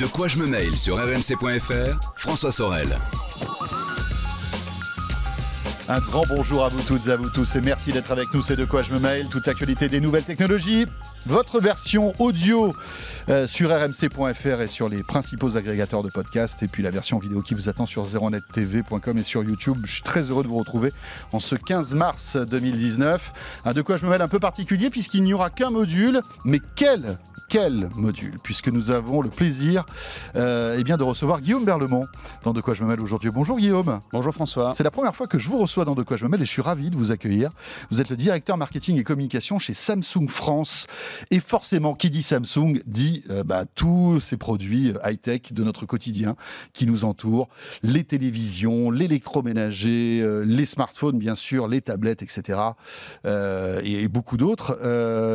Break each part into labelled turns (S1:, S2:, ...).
S1: De quoi je me mail sur rmc.fr, François Sorel.
S2: Un grand bonjour à vous toutes et à vous tous et merci d'être avec nous. C'est de quoi je me mail. Toute l'actualité des nouvelles technologies. Votre version audio euh, sur rmc.fr et sur les principaux agrégateurs de podcasts. Et puis la version vidéo qui vous attend sur zeronettv.com et sur YouTube. Je suis très heureux de vous retrouver en ce 15 mars 2019. Un de quoi je me mêle un peu particulier puisqu'il n'y aura qu'un module. Mais quel quel module, puisque nous avons le plaisir euh, eh bien, de recevoir Guillaume Berlemont dans De quoi je me mêle aujourd'hui. Bonjour Guillaume.
S3: Bonjour François.
S2: C'est la première fois que je vous reçois dans De quoi je me mêle et je suis ravi de vous accueillir. Vous êtes le directeur marketing et communication chez Samsung France. Et forcément, qui dit Samsung dit euh, bah, tous ces produits euh, high-tech de notre quotidien qui nous entourent, les télévisions, l'électroménager, euh, les smartphones bien sûr, les tablettes, etc. et, et beaucoup d'autres.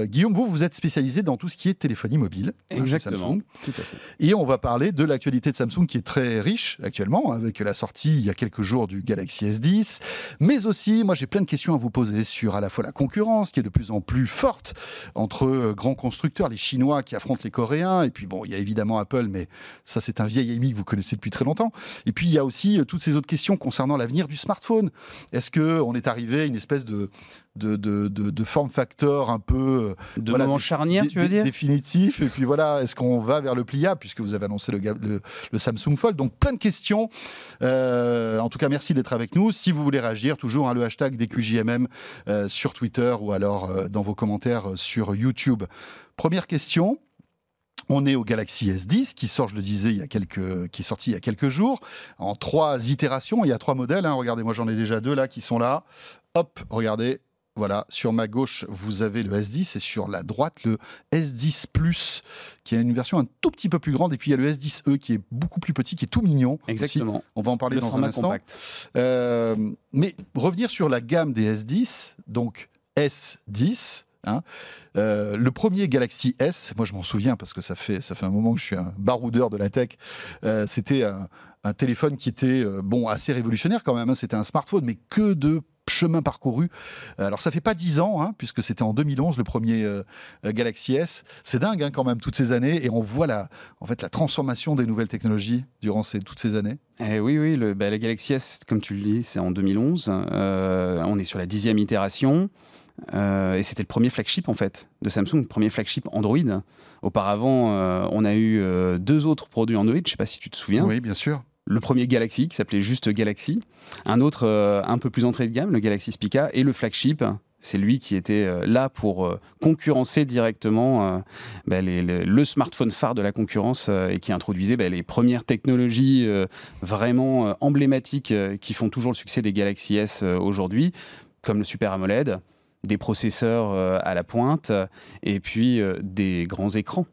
S2: Guillaume, vous, vous êtes spécialisé dans tout ce qui est téléphonie mobile. hein,
S3: Exactement.
S2: Samsung.
S3: Tout à fait.
S2: Et on va parler de l'actualité de Samsung qui est très riche actuellement, avec la sortie il y a quelques jours du Galaxy S10. Mais aussi, moi j'ai plein de questions à vous poser sur à la fois la concurrence qui est de plus en plus forte entre euh, grands constructeurs, les Chinois qui affrontent les Coréens. Et puis bon, il y a évidemment Apple, mais ça c'est un vieil ami que vous connaissez depuis très longtemps. Et puis il y a aussi euh, toutes ces autres questions concernant l'avenir du smartphone. Est-ce qu'on est arrivé à une espèce de, de, de, de, de form factor un peu euh,
S3: De
S2: Voilà,
S3: moment charnière, tu veux dire?
S2: définitif. Et puis voilà, est-ce qu'on va vers le pliable puisque vous avez annoncé le, ga- le- le Samsung Fold? Donc plein de questions. Euh, en tout cas, merci d'être avec nous. Si vous voulez réagir, toujours hein, le hashtag DQJMM euh, sur Twitter ou alors euh, dans vos commentaires sur YouTube. Première question. On est au Galaxy S10 qui sort, je le disais, il y a quelques, qui est sorti il y a quelques jours, en trois itérations. Il y a trois modèles. hein. Regardez, moi j'en ai déjà deux là qui sont là. Hop, regardez, voilà, sur ma gauche, vous avez le S10 et sur la droite, le S10 Plus, qui a une version un tout petit peu plus grande. Et puis il y a le S10e qui est beaucoup plus petit, qui est tout mignon. aussi.
S3: Exactement.
S2: On va en parler
S3: Le
S2: dans un instant. Euh, mais revenir sur la gamme des S10, donc S10. hein, euh, le premier Galaxy S, moi je m'en souviens parce que ça fait, ça fait un moment que je suis un baroudeur de la tech, euh, c'était un, un téléphone qui était euh, bon, assez révolutionnaire quand même, hein, c'était un smartphone, mais que de chemin parcouru. Alors ça fait pas 10 ans, hein, puisque c'était en 2011 le premier euh, euh, Galaxy S. C'est dingue hein, quand même toutes ces années, et on voit la, en fait, la transformation des nouvelles technologies durant ces, toutes ces années.
S3: Eh oui, oui, le, bah, la Galaxy S, comme tu le dis, c'est en 2011. Euh, on est sur la dixième itération. Euh, et c'était le premier flagship en fait de Samsung, le premier flagship Android. Auparavant, euh, on a eu euh, deux autres produits Android, je ne sais pas si tu te souviens.
S2: Oui, bien sûr.
S3: Le premier Galaxy qui s'appelait juste Galaxy, un autre euh, un peu plus entré de gamme, le Galaxy Spica, et le flagship, c'est lui qui était euh, là pour euh, concurrencer directement les- le smartphone phare de la concurrence et qui introduisait bah, les premières technologies vraiment emblématiques qui font toujours le succès des Galaxy S aujourd'hui, comme le Super AMOLED, des processeurs à la pointe et puis des grands écrans.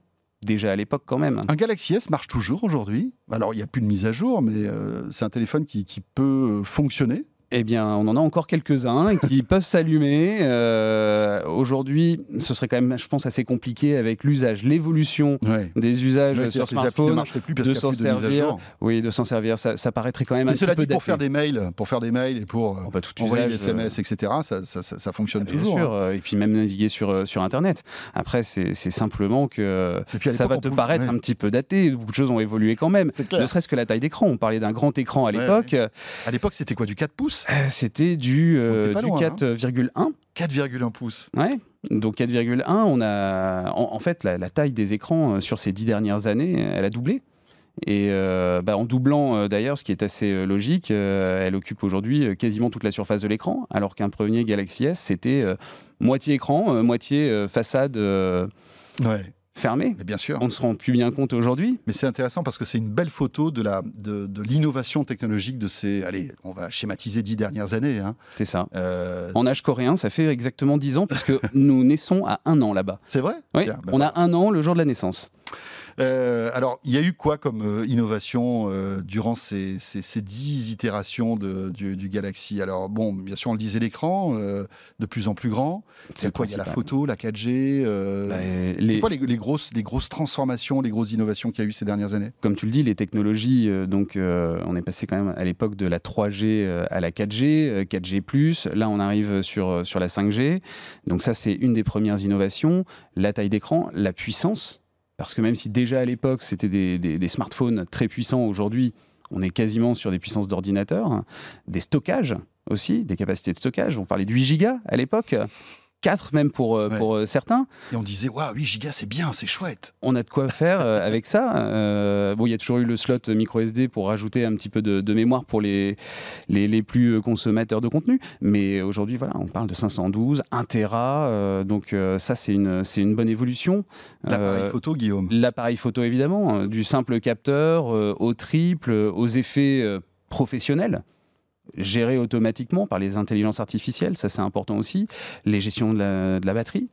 S3: Déjà à l'époque quand même.
S2: Un Galaxy S marche toujours aujourd'hui. Alors, il n'y a plus de mise à jour, mais euh, c'est un téléphone qui, peut fonctionner.
S3: Eh bien, on en a encore quelques-uns qui peuvent s'allumer. Euh, Aujourd'hui, ce serait quand même, je pense, assez compliqué avec l'usage, l'évolution
S2: Ouais.
S3: des usages
S2: Ouais,
S3: sur smartphone.
S2: plus parce
S3: de s'en servir. Oui, de s'en servir, ça, ça paraîtrait quand même
S2: Mais
S3: un
S2: cela
S3: petit peu
S2: dit, pour faire des mails, pour faire des mails et pour euh,
S3: Oh, bah, tout
S2: envoyer des SMS, etc., ça, ça, fonctionne
S3: Bien
S2: toujours.
S3: sûr,
S2: hein.
S3: euh, et puis même naviguer sur, euh, sur Internet. Après, c'est simplement que ça va te
S2: pouvait-
S3: paraître
S2: ouais,
S3: un petit peu daté. Beaucoup de choses ont évolué quand même. Ne serait-ce que la taille d'écran. On parlait d'un grand écran à l'époque.
S2: À l'époque, c'était quoi Du 4 pouces?
S3: Euh, C'était du, euh,
S2: On était pas
S3: du
S2: loin, hein.
S3: 4,1.
S2: 4,1 pouces.
S3: Ouais. Donc 4,1, on a en, en fait la, la taille des écrans euh, sur ces dix dernières années, euh, elle a doublé. Et euh, bah, en doublant euh, d'ailleurs, ce qui est assez euh, logique, euh, elle occupe aujourd'hui euh, quasiment toute la surface de l'écran, alors qu'un premier Galaxy S c'était euh, moitié écran, euh, moitié euh, façade euh,
S2: Ouais,
S3: fermée.
S2: mais bien sûr.
S3: On ne se rend plus bien compte aujourd'hui.
S2: Mais c'est intéressant parce que c'est une belle photo de la de, de l'innovation technologique de ces. Allez, on va schématiser dix dernières années. hein.
S3: C'est ça.
S2: Euh,
S3: En âge coréen, ça fait exactement 10 ans, puisque nous naissons à un an là-bas.
S2: c'est vrai?
S3: Oui,
S2: Bien, bah
S3: on a un an le jour de la naissance.
S2: Euh, alors, il y a eu quoi comme euh, innovation euh, durant ces, ces, ces dix itérations de, du, du Galaxy? Alors, bon, bien sûr, on le disait, l'écran, euh, de plus en plus grand. C'est quoi? Il y a la photo, la 4G. euh,
S3: Bah,
S2: C'est
S3: les-
S2: quoi les, les grosses, les grosses transformations, les grosses innovations qu'il y a eu ces dernières années?
S3: Comme tu le dis, les technologies, donc on est passé quand même à l'époque de la 3G euh, à la 4G, euh, 4G+, là on arrive sur, sur la 5G, donc ça c'est une des premières innovations, la taille d'écran, la puissance, parce que même si déjà à l'époque c'était des, smartphones très puissants, aujourd'hui on est quasiment sur des puissances d'ordinateur, des stockages aussi, des capacités de stockage. On parlait de 8 gigas à l'époque. 4 même pour, euh, pour euh, certains.
S2: Et on disait, waouh, 8 gigas, c'est bien, c'est chouette.
S3: On a de quoi faire euh, avec ça. bon, il y a toujours eu le slot micro SD pour rajouter un petit peu de, mémoire pour les, les, les, plus consommateurs de contenu. Mais aujourd'hui, voilà, on parle de 512, 1 Tera. donc ça, c'est une, c'est une bonne évolution.
S2: L'appareil photo, Guillaume.
S3: L'appareil photo, évidemment. du simple capteur au triple, aux effets professionnels gérés automatiquement par les intelligences artificielles, ça c'est important aussi, les gestions de la, batterie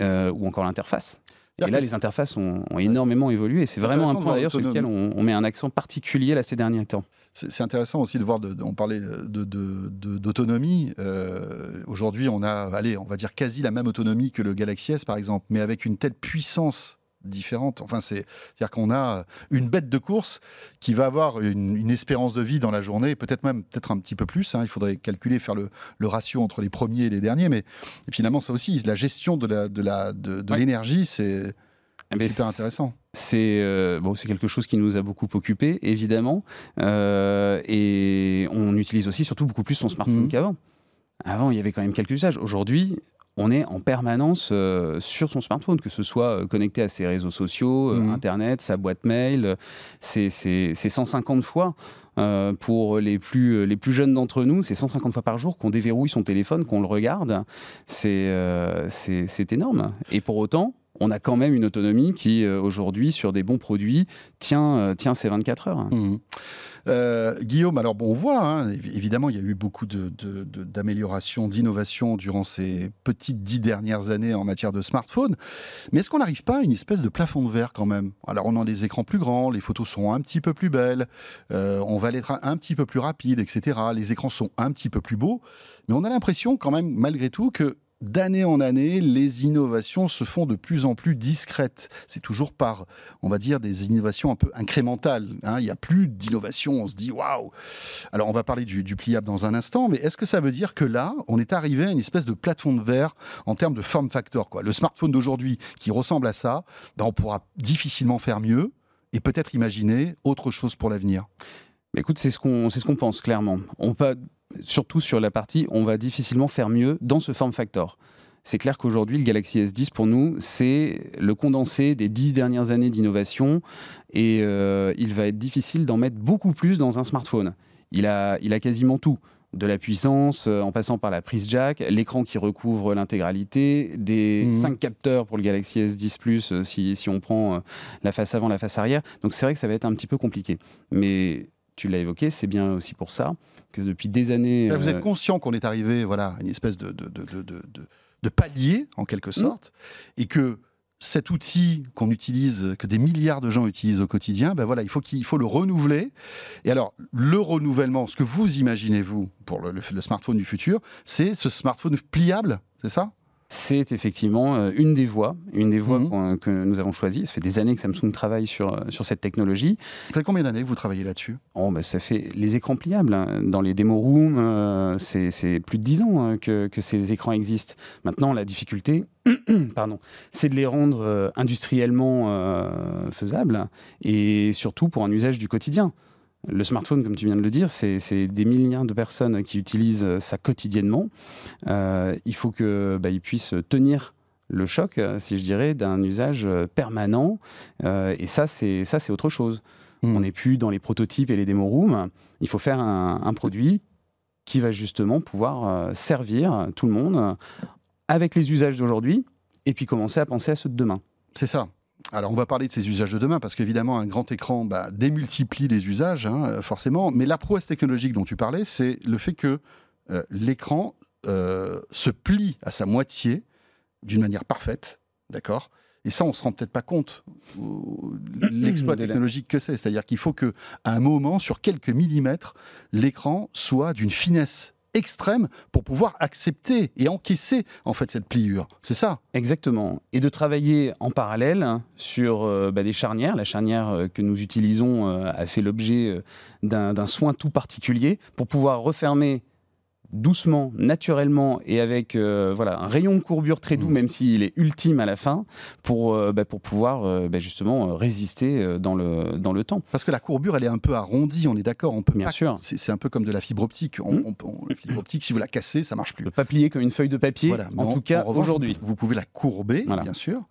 S3: euh, ou encore l'interface. Et là, les interfaces ont, énormément évolué et c'est vraiment un point d'ailleurs sur lequel on, met un accent particulier là ces derniers temps.
S2: C'est intéressant aussi de voir, on parlait d'autonomie. Euh, aujourd'hui, on a, allez, on va dire quasi la même autonomie que le Galaxy S par exemple, mais avec une telle puissance différentes. Enfin, c'est-à-dire qu'on a une bête de course qui va avoir une, espérance de vie dans la journée, peut-être même peut-être un petit peu plus. Hein. il faudrait calculer, faire le, ratio entre les premiers et les derniers, mais finalement, ça aussi, la gestion de la de la de, l'énergie, c'est eh super intéressant.
S3: C'est euh, bon, c'est quelque chose qui nous a beaucoup occupé, évidemment, euh, et on utilise aussi surtout beaucoup plus son smartphone mmh. qu'avant. Avant, il y avait quand même quelques usages. Aujourd'hui, on est en permanence euh, sur son smartphone, que ce soit euh, connecté à ses réseaux sociaux, euh, mmh. Internet, sa boîte mail. C'est 150 fois. pour les plus, les plus jeunes d'entre nous, c'est 150 fois par jour qu'on déverrouille son téléphone, qu'on le regarde. C'est c'est énorme. Et pour autant, on a quand même une autonomie qui, aujourd'hui, sur des bons produits, tient, tient ses 24 heures. Mmh.
S2: Euh, Guillaume, alors bon, on voit, hein, évidemment, il y a eu beaucoup d'améliorations, de, d'innovations durant ces petites dix dernières années en matière de smartphone. Mais est-ce qu'on n'arrive pas à une espèce de plafond de verre quand même? Alors, on a des écrans plus grands, les photos sont un petit peu plus belles, euh, on va l'être un petit peu plus rapide, etc. Les écrans sont un petit peu plus beaux, mais on a l'impression quand même, malgré tout, que d'année en année, les innovations se font de plus en plus discrètes. C'est toujours par, on va dire, des innovations un peu incrémentales. Hein. Il n'y a plus d'innovation. On se dit, waouh Alors, on va parler du, pliable dans un instant, mais est-ce que ça veut dire que là, on est arrivé à une espèce de plateforme de verre en termes de form factor quoi? Le smartphone d'aujourd'hui qui ressemble à ça, ben, on pourra difficilement faire mieux et peut-être imaginer autre chose pour l'avenir.
S3: Écoute, c'est ce qu'on ce qu'on pense clairement. On peut surtout sur la partie, on va difficilement faire mieux dans ce form factor. C'est clair qu'aujourd'hui, le Galaxy S10, pour nous, c'est le condensé des dix dernières années d'innovation et euh, il va être difficile d'en mettre beaucoup plus dans un smartphone. Il a, il a quasiment tout de la puissance, euh, en passant par la prise jack, l'écran qui recouvre l'intégralité, des mmh. cinq capteurs pour le Galaxy S10 Plus euh, si, si, on prend la face avant, la face arrière. Donc c'est vrai que ça va être un petit peu compliqué. Mais tu l'as évoqué, c'est bien aussi pour ça que depuis des années.
S2: vous êtes euh, conscient qu'on est arrivé voilà, à une espèce de, de, de, de, palier, en quelque mmh. sorte, et que cet outil qu'on utilise, que des milliards de gens utilisent au quotidien, ben voilà, il faut qu'il faut le renouveler. Et alors, le renouvellement, ce que vous imaginez, vous, pour le smartphone du futur, c'est ce smartphone pliable, c'est ça?
S3: C'est effectivement euh, une des voies, une des voies mhm. que nous avons choisies. Ça fait des années que Samsung travaille sur, euh, sur cette technologie.
S2: Ça fait combien d'années que vous travaillez là-dessus?
S3: Oh, ben, Ça fait les écrans pliables. Hein. Dans les démo rooms, euh, c'est plus de 10 ans hein, que, que, ces écrans existent. Maintenant, la difficulté, pardon, c'est de les rendre industriellement faisables et surtout pour un usage du quotidien. Le smartphone, comme tu viens de le dire, c'est des milliards de personnes qui utilisent ça quotidiennement. Euh, il faut qu'ils bah, puissent tenir le choc, si je dirais, d'un usage permanent. Euh, et ça, c'est ça, c'est autre chose. Hmm. On n'est plus dans les prototypes et les démo rooms. Il faut faire un, produit qui va justement pouvoir euh, servir tout le monde avec les usages d'aujourd'hui et puis commencer à penser à ceux de demain.
S2: C'est ça. Alors, on va parler de ces usages de demain, parce qu'évidemment, un grand écran bah, démultiplie les usages, hein, forcément. Mais la prouesse technologique dont tu parlais, c'est le fait que euh, l'écran euh, se plie à sa moitié d'une manière parfaite, d'accord? Et ça, on se rend peut-être pas compte l'exploit technologique que c'est. C'est-à-dire qu'il faut que, à un moment, sur quelques millimètres, l'écran soit d'une finesse extrême pour pouvoir accepter et encaisser en fait cette pliure. C'est ça
S3: Exactement. Et de travailler en parallèle sur euh, bah, des charnières. La charnière euh, que nous utilisons euh, a fait l'objet d'un soin tout particulier pour pouvoir refermer doucement, naturellement et avec euh, voilà, un rayon de courbure très doux,
S2: Mhm.
S3: même s'il est ultime à la fin, pour, euh, bah, pour pouvoir euh, bah, justement résister dans le, dans le temps.
S2: Parce que la courbure, elle est un peu arrondie, on est d'accord. On peut
S3: Bien
S2: pas-
S3: sûr.
S2: C'est un peu comme de la fibre optique. On,
S3: Mm.
S2: on peut- on- la fibre optique, si vous la cassez, ça marche plus.
S3: peut pas plier comme une feuille de papier,
S2: Voilà.
S3: En tout cas aujourd'hui.
S2: vous, pouvez la courber,
S3: Voilà.
S2: bien sûr.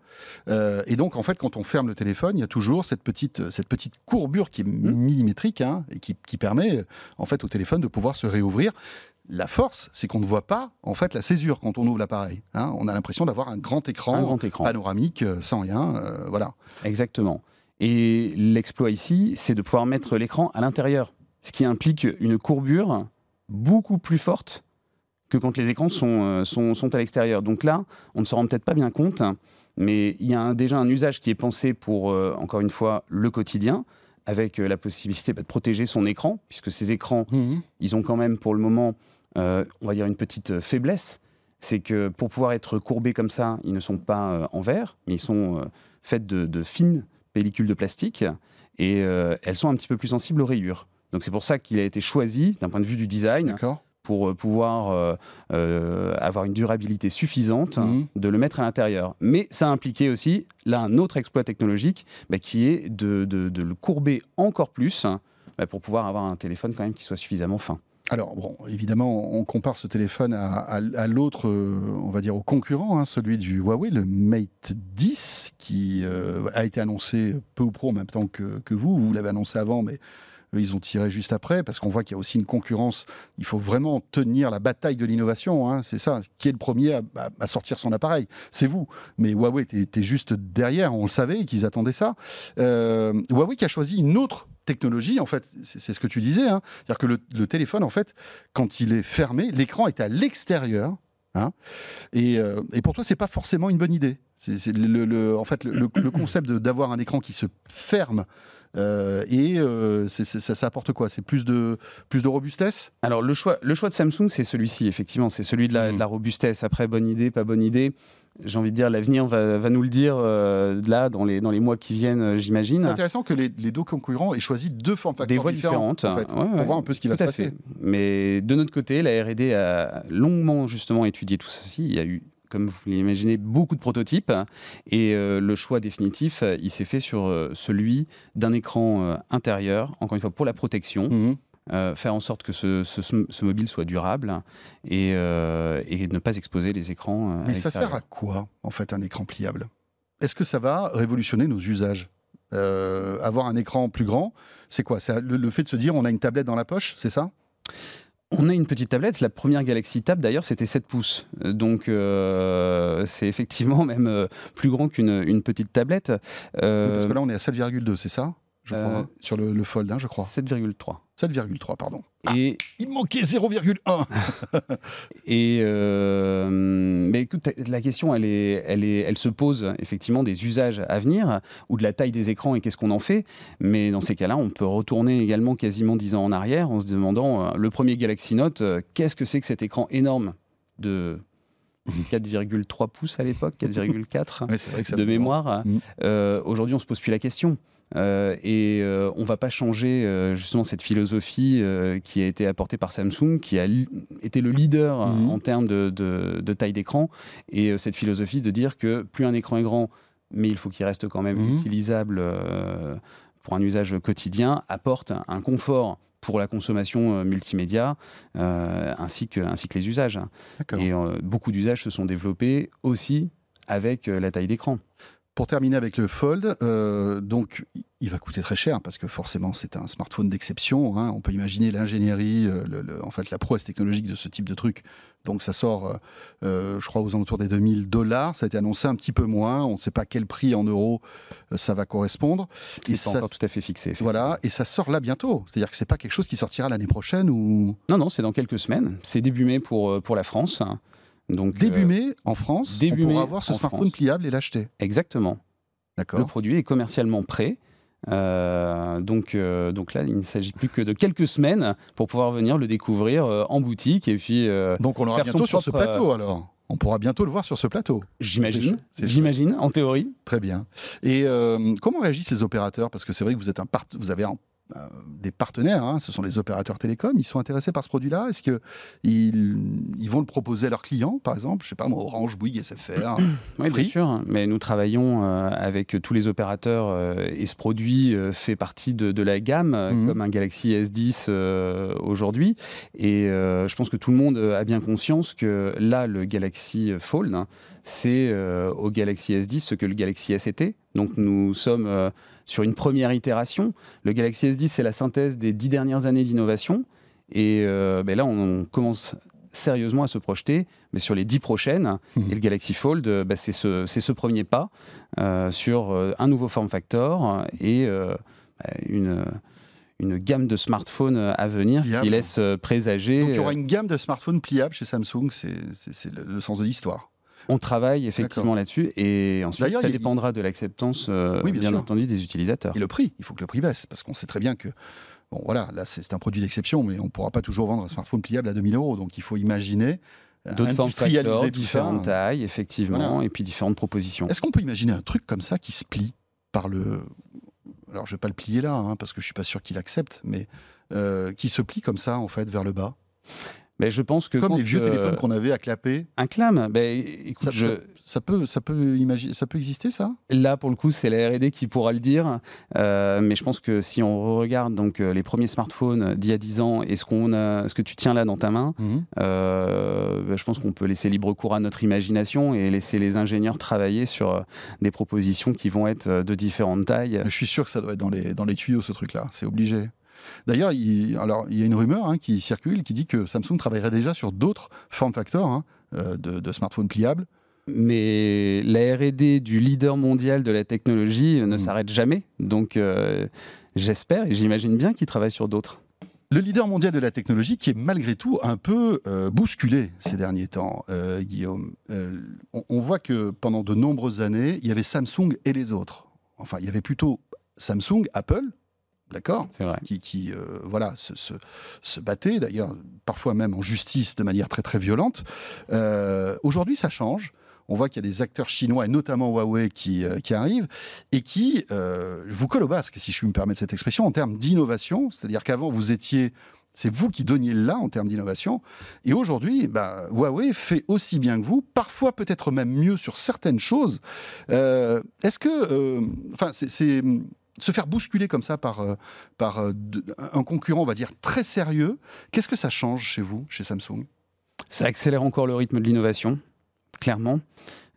S2: Et donc, en fait, quand on ferme le téléphone, il y a toujours cette petite, cette petite courbure qui est
S3: Mm.
S2: millimétrique hein, et qui, qui permet, en fait, au téléphone de pouvoir se réouvrir. La force, c'est qu'on ne voit pas, en fait, la césure quand on ouvre l'appareil. hein. On a l'impression d'avoir un grand écran,
S3: Un grand écran.
S2: panoramique, euh, sans rien. euh, voilà.
S3: Exactement. Et l'exploit ici, c'est de pouvoir mettre l'écran à l'intérieur, ce qui implique une courbure beaucoup plus forte que quand les écrans sont, euh, sont, sont à l'extérieur. Donc là, on ne se rend peut-être pas bien compte, mais il y a un- déjà un usage qui est pensé pour, euh, encore une fois, le quotidien, avec la possibilité bah, de protéger son écran, puisque ces écrans,
S2: Mhm.
S3: ils ont quand même pour le moment, on va dire, une petite euh, faiblesse. C'est que pour pouvoir être courbés comme ça, ils ne sont pas euh, en verre, mais ils sont euh, faits de, de fines pellicules de plastique et euh, elles sont un petit peu plus sensibles aux rayures. Donc c'est pour ça qu'il a été choisi d'un point de vue du design pour euh, pouvoir euh, euh, avoir une durabilité suffisante
S2: Mhm.
S3: de le mettre à l'intérieur. Mais ça impliquait aussi, là, un autre exploit technologique bah, qui est de, de- de le courber encore plus bah, pour pouvoir avoir un téléphone quand même qui soit suffisamment fin.
S2: Alors, bon, évidemment, on compare ce téléphone à, l'autre, euh, on va dire au concurrent, hein, celui du Huawei, le Mate 10, qui euh, a été annoncé peu ou prou en même temps que, que vous. Vous l'avez annoncé avant, mais ils ont tiré juste après, parce qu'on voit qu'il y a aussi une concurrence. Il faut vraiment tenir la bataille de l'innovation, hein, c'est ça. Qui est le premier à, sortir son appareil? C'est vous. Mais Huawei était, juste derrière, on le savait, qu'ils attendaient ça. Euh, Huawei qui a choisi une autre technologie, en fait, c'est ce que tu disais, hein, c'est-à-dire que le, téléphone, en fait, quand il est fermé, l'écran est à l'extérieur. hein, et, euh, et pour toi, c'est pas forcément une bonne idée. En fait, le, concept d'avoir un écran qui se ferme euh, et euh, ça, ça apporte quoi? C'est plus de, plus de robustesse?
S3: Alors le choix, le choix de Samsung, c'est celui-ci, effectivement, c'est celui de la, de la robustesse. Après, bonne idée, pas bonne idée. J'ai envie de dire, l'avenir va, va nous le dire euh, là, dans les, dans les mois qui viennent, j'imagine.
S2: C'est intéressant que les, les deux concurrents aient choisi deux formes
S3: Des
S2: facteurs
S3: voies
S2: différentes,
S3: différentes.
S2: en fait,
S3: Ouais,
S2: pour
S3: ouais.
S2: voir un peu ce qui va se
S3: fait.
S2: passer.
S3: Mais de notre côté, la R&D a longuement justement étudié tout ceci. Il y a eu, comme vous l'imaginez, beaucoup de prototypes. Et euh, le choix définitif, euh, il s'est fait sur euh, celui d'un écran euh, intérieur, encore une fois pour la protection,
S2: Mhm.
S3: faire en sorte que ce, ce- ce mobile soit durable et, et ne pas exposer les écrans.
S2: Mais ça sert à quoi, en fait, un écran pliable? Est-ce que ça va révolutionner nos usages? Avoir un écran plus grand, c'est quoi? C'est le, le fait de se dire on a une tablette dans la poche, c'est ça?
S3: On a une petite tablette. La première Galaxy Tab, d'ailleurs, c'était 7 pouces. Euh, Donc, euh, c'est effectivement même euh, plus grand qu'une une petite tablette.
S2: Parce que là, on est à 7,2, c'est ça? Je crois,
S3: euh,
S2: sur le, le Fold, hein, je crois.
S3: 7,3.
S2: 7,3, pardon.
S3: Et,
S2: Il manquait 0,1
S3: et euh, mais écoute, la question, elle, est, elle, est, elle se pose effectivement des usages à venir ou de la taille des écrans et qu'est-ce qu'on en fait. Mais dans ces cas-là, on peut retourner également quasiment 10 ans en arrière en se demandant euh, le premier Galaxy Note, qu'est-ce que c'est que cet écran énorme de 4,3 pouces à l'époque, 4,4
S2: Ouais, c'est vrai que ça
S3: de mémoire.
S2: Mm.
S3: Euh, Aujourd'hui, on se pose plus la question. Euh, et euh, on va pas changer euh, justement cette philosophie qui a été apportée par Samsung, qui a été le leader euh,
S2: Mhm.
S3: en termes de, de- de taille d'écran, et cette philosophie de dire que plus un écran est grand, mais il faut qu'il reste quand même
S2: Mhm.
S3: utilisable pour un usage quotidien, apporte un confort pour la consommation multimédia, euh, ainsi, que, ainsi que les usages. Et euh, beaucoup d'usages se sont développés aussi avec la taille d'écran.
S2: Pour terminer avec le Fold, euh, donc il va coûter très cher parce que forcément c'est un smartphone d'exception. hein. On peut imaginer l'ingénierie, euh, le- le- en fait la prouesse technologique de ce type de truc. Donc ça sort, euh, je crois, aux alentours des 2000 dollars. Ça a été annoncé un petit peu moins. On ne sait pas quel prix en euros ça va correspondre. Et
S3: C'est pas
S2: ça,
S3: encore tout à fait fixé.
S2: voilà, et ça sort là bientôt. C'est-à-dire que c'est pas quelque chose qui sortira l'année prochaine ou
S3: Non, non, c'est dans quelques semaines. C'est début mai pour, pour la France. Donc,
S2: début
S3: euh,
S2: mai en France.
S3: début
S2: on pourra avoir ce smartphone
S3: France.
S2: pliable et l'acheter.
S3: Exactement. Le
S2: D'accord.
S3: produit est commercialement prêt. Euh, donc, euh, donc là, il ne s'agit plus que de quelques semaines pour pouvoir venir le découvrir euh, en boutique. Et puis,
S2: Donc on l'aura bientôt sur ce plateau alors. On pourra bientôt le voir sur ce plateau.
S3: j'imagine, j'imagine, en théorie.
S2: Très bien. Et comment réagissent ces opérateurs? Parce que c'est vrai que vous, êtes un part- vous avez un des partenaires, hein, ce sont les opérateurs télécoms, ils sont intéressés par ce produit-là Est-ce qu'ils ils vont le proposer à leurs clients, par exemple? Je sais pas, moi, Orange, Bouygues, SFR
S3: Oui, bien sûr. Mais nous travaillons avec tous les opérateurs et ce produit fait partie de, la gamme, mmh. comme un Galaxy S10 aujourd'hui. Et je pense que tout le monde a bien conscience que là, le Galaxy Fold, hein, c'est au Galaxy S10 ce que le Galaxy S était. Donc nous sommes sur une première itération. Le Galaxy S10, c'est la synthèse des dix dernières années d'innovation. Et euh, ben là, on, commence sérieusement à se projeter mais sur les dix prochaines. Mmh. Et le Galaxy Fold, euh, ben, c'est ce, ce, premier pas euh, sur un nouveau form factor et ben, une une gamme de smartphones à venir qui laisse présager.
S2: Donc il y aura une gamme de smartphones pliables chez Samsung, c'est le sens de l'histoire.
S3: On travaille effectivement là-dessus et ensuite ça dépendra de l'acceptance, euh, bien, entendu, des utilisateurs.
S2: Et le prix, il faut que le prix baisse parce qu'on sait très bien que bon voilà, là c'est un produit d'exception, mais on ne pourra pas toujours vendre un smartphone pliable à 2000 euros, donc il faut imaginer.
S3: D'autres formes facteurs, différentes tailles, effectivement, et puis différentes propositions.
S2: Est-ce qu'on peut imaginer un truc comme ça qui se plie par le. Alors je ne vais pas le plier là, hein, parce que je ne suis pas sûr qu'il accepte, mais euh, qui se plie comme ça, en fait, vers le bas?
S3: Mais je pense que
S2: comme les vieux téléphones qu'on avait à clapper.
S3: Un clam, ben,
S2: ça, ça, peut, ça peut imaginer, ça peut exister ça?
S3: Là, pour le coup, c'est la R&D qui pourra le dire. Euh, mais je pense que si on regarde donc euh, les premiers smartphones d'il y a 10 ans et ce qu'on ce que tu tiens là dans ta main, mhm. euh, ben, je pense qu'on peut laisser libre cours à notre imagination et laisser les ingénieurs travailler sur des propositions qui vont être de différentes tailles.
S2: Je suis sûr que ça doit être dans les dans les tuyaux ce truc-là. C'est obligé. D'ailleurs, il, alors, il y a une rumeur hein, qui circule qui dit que Samsung travaillerait déjà sur d'autres form factors hein, euh, de, smartphones pliables.
S3: Mais la RD du leader mondial de la technologie ne hmm. s'arrête jamais. Donc euh, j'espère et j'imagine bien qu'il travaille sur d'autres.
S2: Le leader mondial de la technologie qui est malgré tout un peu euh, bousculé ces derniers temps, Guillaume. On, on, voit que pendant de nombreuses années, il y avait Samsung et les autres. Enfin, il y avait plutôt Samsung, Apple, d'accord Qui, qui euh, voilà, se, se, battait, d'ailleurs, parfois même en justice de manière très très violente. Euh, aujourd'hui, ça change. On voit qu'il y a des acteurs chinois, et notamment Huawei, qui, euh, qui arrivent et qui vous collent au basque, si je me permettre cette expression, en termes d'innovation. C'est-à-dire qu'avant, vous étiez c'est vous qui donniez là en termes d'innovation. Et aujourd'hui, bah, Huawei fait aussi bien que vous, parfois peut-être même mieux sur certaines choses. Est-ce que, enfin, c'est se faire bousculer comme ça par, euh, euh, un concurrent, on va dire, très sérieux, qu'est-ce que ça change chez vous, chez Samsung?
S3: Ça accélère encore le rythme de l'innovation, clairement.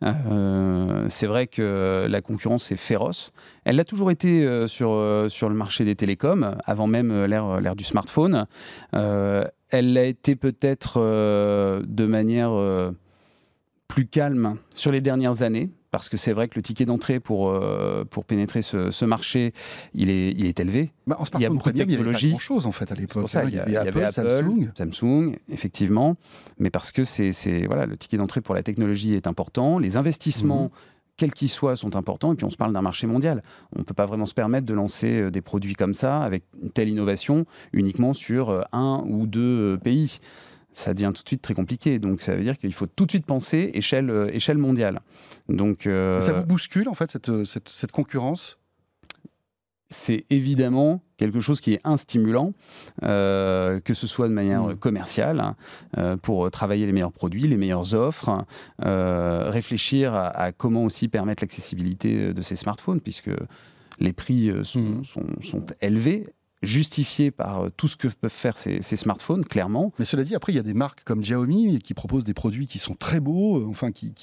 S3: Euh, c'est vrai que la concurrence est féroce. Elle l'a toujours été sur, sur le marché des télécoms, avant même l'ère du smartphone. elle l'a été peut-être de manière plus calme sur les dernières années parce que c'est vrai que le ticket d'entrée pour, euh, pour pénétrer ce, marché, il est, il est élevé.
S2: Bah, il y a beaucoup de technologies. Il n'y avait pas grand-chose en fait à l'époque.
S3: Hein. Il, y avait, Apple, Samsung. Samsung, effectivement. Mais parce que c'est, voilà, le ticket d'entrée pour la technologie est important. Les investissements. Mhm. quels qu'ils soient, sont importants. Et puis on se parle d'un marché mondial. On ne peut pas vraiment se permettre de lancer euh, des produits comme ça, avec une telle innovation, uniquement sur euh, un ou deux pays ça devient tout de suite très compliqué. Donc ça veut dire qu'il faut tout de suite penser échelle, euh, échelle mondiale. Donc,
S2: euh, ça vous bouscule en fait cette, euh, cette, cette concurrence?
S3: C'est évidemment quelque chose qui est instimulant, euh, que ce soit de manière mmh. commerciale, hein, pour travailler les meilleurs produits, les meilleures offres, réfléchir à, comment aussi permettre l'accessibilité de ces smartphones, puisque les prix sont, sont, sont élevés justifié par euh, tout ce que peuvent faire ces, smartphones, clairement.
S2: Mais cela dit, après, il y a des marques comme Xiaomi qui proposent des produits qui sont très beaux, euh, enfin, qui,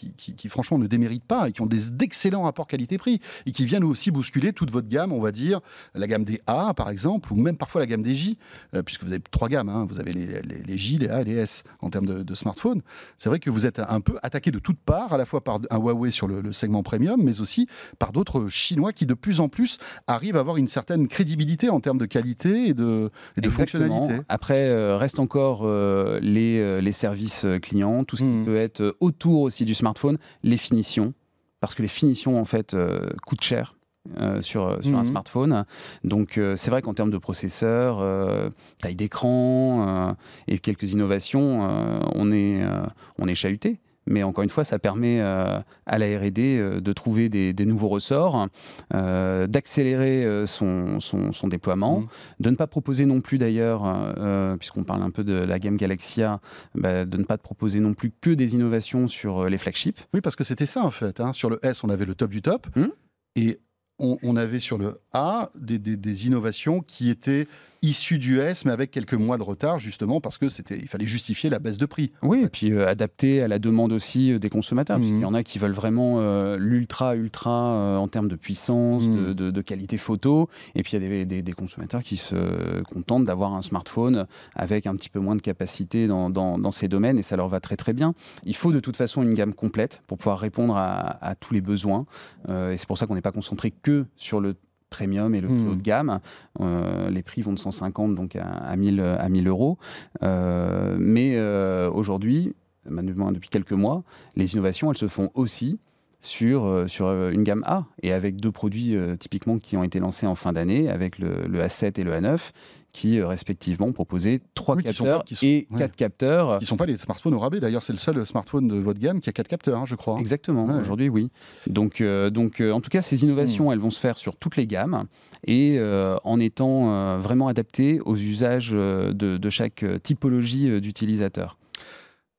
S2: franchement ne déméritent pas et qui ont d'excellents rapports qualité-prix et qui viennent aussi bousculer toute votre gamme, on va dire, la gamme des A, par exemple, ou même parfois la gamme des J, euh, puisque vous avez trois gammes, hein. vous avez les, J, les A et les S en termes de, smartphones. C'est vrai que vous êtes un peu attaqué de toutes parts, à la fois par un Huawei sur le segment premium, mais aussi par d'autres Chinois qui, de plus en plus, arrivent à avoir une certaine crédibilité en termes de qualité et de, et fonctionnalité.
S3: Après, euh, reste encore euh, les, euh, les, services clients, tout ce qui hmm. peut être autour aussi du smartphone, les finitions, parce que les finitions en fait coûtent cher. sur, sur un hmm. smartphone. Donc c'est vrai qu'en termes de processeur, taille d'écran et quelques innovations, on, est, on est chahuté. Mais encore une fois, ça permet à la R&D de trouver des, nouveaux ressorts, d'accélérer son, son, déploiement, mmh. de ne pas proposer non plus d'ailleurs, puisqu'on parle un peu de la gamme Galaxia, bah, de ne pas proposer non plus que des innovations sur les flagships.
S2: Oui, parce que c'était ça en fait. Hein. Sur le S, on avait le top du top. Mmh. Et on, avait sur le A des, innovations qui étaient issu du S, mais avec quelques mois de retard, justement, parce que c'était, il fallait justifier la baisse de prix.
S3: Oui, et puis euh, adapter à la demande aussi euh, des consommateurs. Il y en a qui veulent vraiment euh, l'ultra, ultra en termes de puissance, mhm. de, qualité photo, et puis il y a des, consommateurs qui se contentent d'avoir un smartphone avec un petit peu moins de capacité dans, ces domaines, et ça leur va très très bien. Il faut de toute façon une gamme complète pour pouvoir répondre à, à tous les besoins, et c'est pour ça qu'on n'est pas concentré que sur le premium et le plus haut de gamme. Euh, les prix vont de 150 donc à, à 1000, à 1000 euros. Euh, mais euh, aujourd'hui, depuis quelques mois, les innovations, elles se font aussi sur, sur une gamme A et avec deux produits typiquement qui ont été lancés en fin d'année, avec le, le, A7 et le A9, qui euh, respectivement proposaient trois capteurs et quatre capteurs.
S2: Qui ne sont pas les smartphones au rabais. D'ailleurs, c'est le seul smartphone de votre gamme qui a quatre capteurs, hein, je crois.
S3: Exactement. Aujourd'hui, oui. Donc, euh, donc euh, en tout cas, ces innovations, hmm. elles vont se faire sur toutes les gammes et en étant vraiment adaptées aux usages de, chaque typologie d'utilisateur.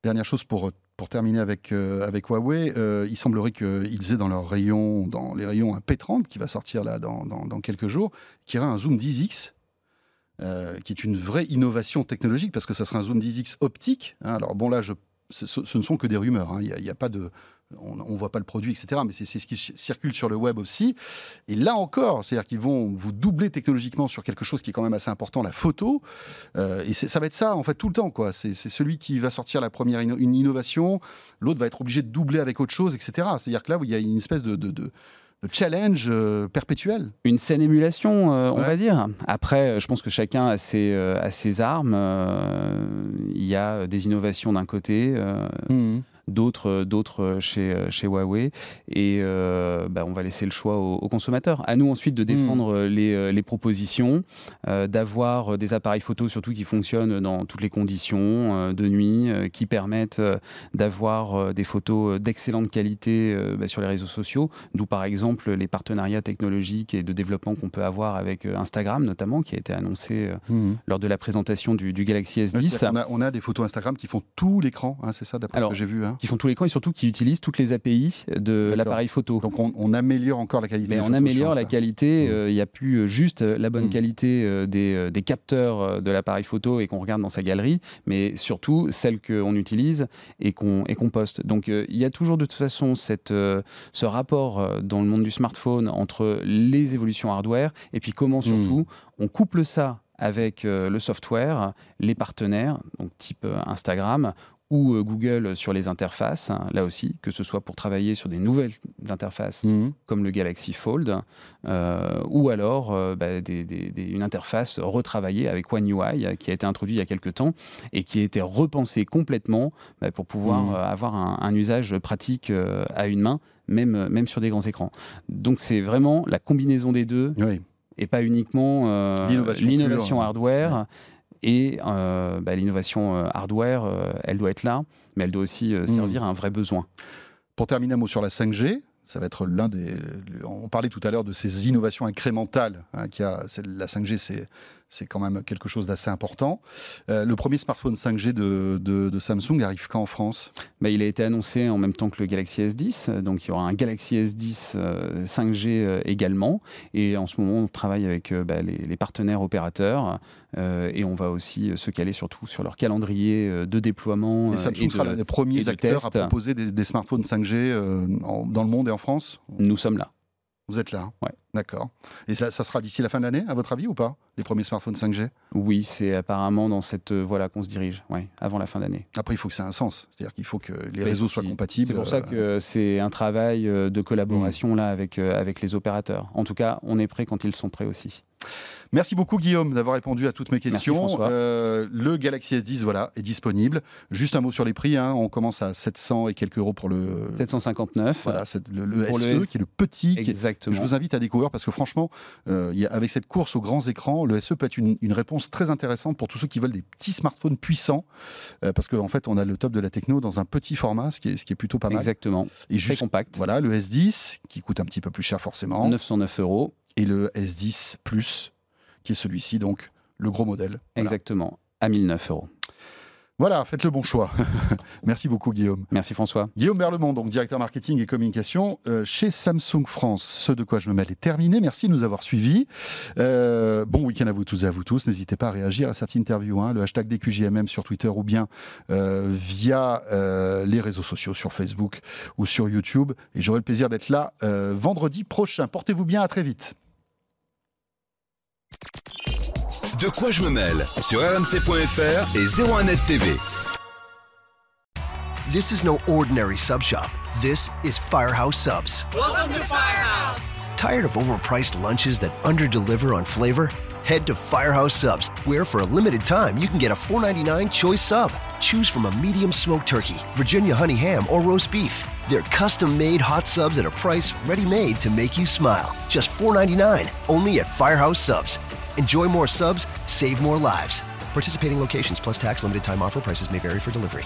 S2: Dernière chose pour pour terminer avec, avec Huawei, il semblerait qu'ils aient dans leur rayon, dans les rayons un P30 qui va sortir là dans, quelques jours, qui aura un zoom 10x euh, qui est une vraie innovation technologique parce que ça sera un zoom 10x optique. Hein. Alors bon là, ce, ne sont que des rumeurs. Hein. Il n'y a, pas de, on ne voit pas le produit, etc. Mais c'est ce qui circule sur le web aussi. Et là encore, c'est-à-dire qu'ils vont vous doubler technologiquement sur quelque chose qui est quand même assez important, la photo. Euh, et ça va être ça, en fait, tout le temps. quoi. C'est celui qui va sortir la première une innovation, l'autre va être obligé de doubler avec autre chose, etc. C'est-à-dire que là, où il y a une espèce de, de challenge euh, perpétuel.
S3: Une saine émulation, euh, on va dire. Après, je pense que chacun a ses, euh, ses armes. Il y a des innovations d'un côté. Mmh d'autres d'autres chez, chez Huawei. Et euh, bah, on va laisser le choix aux, consommateurs. À nous ensuite de hmm. défendre les, euh, les, propositions, euh, d'avoir des appareils photo surtout qui fonctionnent dans toutes les conditions de nuit, qui permettent d'avoir des photos d'excellente qualité bah, sur les réseaux sociaux. D'où par exemple les partenariats technologiques et de développement qu'on peut avoir avec Instagram notamment, qui a été annoncé hmm. lors de la présentation du, du Galaxy S10.
S2: On a, on a, des photos Instagram qui font tout l'écran, hein, c'est ça d'après ce que j'ai vu. Hein
S3: qui font tous les camps et surtout qui utilisent toutes les API de l'appareil photo.
S2: Donc on, améliore encore la qualité.
S3: Mais on améliore la qualité. Mmh. Euh, il n'y a plus euh, juste la bonne mmh. qualité euh, des, des, capteurs de l'appareil photo et qu'on regarde dans sa galerie, mais surtout celle qu'on utilise et qu'on poste. Donc il y a toujours de toute façon cette, ce rapport dans le monde du smartphone entre les évolutions hardware et puis comment surtout mmh. on couple ça avec le software, les partenaires, donc type Instagram, ou euh, Google sur les interfaces, hein, là aussi, que ce soit pour travailler sur des nouvelles interfaces mhm. comme le Galaxy Fold, euh, ou alors euh, bah, une interface retravaillée avec One UI qui a été introduit il y a quelques temps et qui a été repensée complètement bah, pour pouvoir mhm. avoir un, usage pratique à une main, même, même sur des grands écrans. Donc c'est vraiment la combinaison des deux. Et pas uniquement l'innovation hardware. Et euh, bah, l'innovation euh, hardware, euh, elle doit être là, mais elle doit aussi hmm. servir à un vrai besoin.
S2: Pour terminer, un mot sur la 5G. Ça va être l'un des. On parlait tout à l'heure de ces innovations incrémentales. Hein, qui a, la 5G, c'est c'est quand même quelque chose d'assez important. Euh, le premier smartphone 5G de, Samsung arrive quand en France?
S3: Bah, Il a été annoncé en même temps que le Galaxy S10, donc il y aura un Galaxy S10 5G euh, euh, également. Et en ce moment, on travaille avec bah, les, partenaires opérateurs et on va aussi se caler surtout sur leur calendrier de déploiement.
S2: Et Samsung sera l'un des premiers acteurs à proposer des, smartphones 5G dans le monde et en France?
S3: Nous sommes là.
S2: Vous êtes là hein
S3: Ouais.
S2: D'accord. Et ça, sera d'ici la fin de l'année, à votre avis, ou pas Les premiers smartphones 5G
S3: Oui, c'est apparemment dans cette voie-là qu'on se dirige, ouais, avant la fin d'année.
S2: Après, il faut que ça ait un sens. C'est-à-dire qu'il faut que les réseaux soient compatibles.
S3: C'est pour ça euh, que c'est un travail euh, de collaboration là avec, euh, avec les opérateurs. En tout cas, on est prêt quand ils sont prêts aussi.
S2: Merci beaucoup Guillaume d'avoir répondu à toutes mes questions.
S3: Euh,
S2: le Galaxy S10 voilà, est disponible. Juste un mot sur les prix. Hein. On commence à 700 et quelques euros pour le...
S3: 759.
S2: Voilà, le, le SE qui est le petit.
S3: Exactement.
S2: je vous invite à découvrir parce que franchement, euh, avec cette course aux grands écrans, le SE peut être une, réponse très intéressante pour tous ceux qui veulent des petits smartphones puissants. Euh, parce qu'en fait, on a le top de la techno dans un petit format, ce qui est, ce qui est plutôt pas mal.
S3: Exactement. Et
S2: juste,
S3: très compact.
S2: Voilà, le S10 qui coûte un petit peu plus cher forcément.
S3: 909 euros.
S2: Et le S10 Plus qui est celui-ci, donc le gros modèle.
S3: Exactement, à 1009 euros.
S2: Voilà, faites le bon choix. Merci beaucoup Guillaume.
S3: Merci François.
S2: Guillaume Berlemont, donc directeur marketing et communication euh, chez Samsung France. Ce de quoi je me mêle est terminé. Merci de nous avoir suivis. Euh, bon week-end à vous tous et à vous tous. N'hésitez pas à réagir à cette interview, hein, le hashtag DQJMM sur Twitter ou bien euh, via les réseaux sociaux sur Facebook ou sur YouTube. Et j'aurai le plaisir d'être là vendredi prochain. Portez-vous bien, à très vite.
S1: De quoi je me mêle sur rmc.fr et 01net TV.
S4: This is no ordinary sub shop. This is Firehouse Subs.
S5: Welcome to Firehouse.
S4: Tired of overpriced lunches that underdeliver on flavor? Head to Firehouse Subs, where for a limited time you can get a $4.99 choice sub. Choose from a medium smoked turkey, Virginia honey ham, or roast beef. They're custom made hot subs at a price ready made to make you smile. Just $4.99, only at Firehouse Subs. Enjoy more subs, save more lives. Participating locations plus tax limited time offer prices may vary for delivery.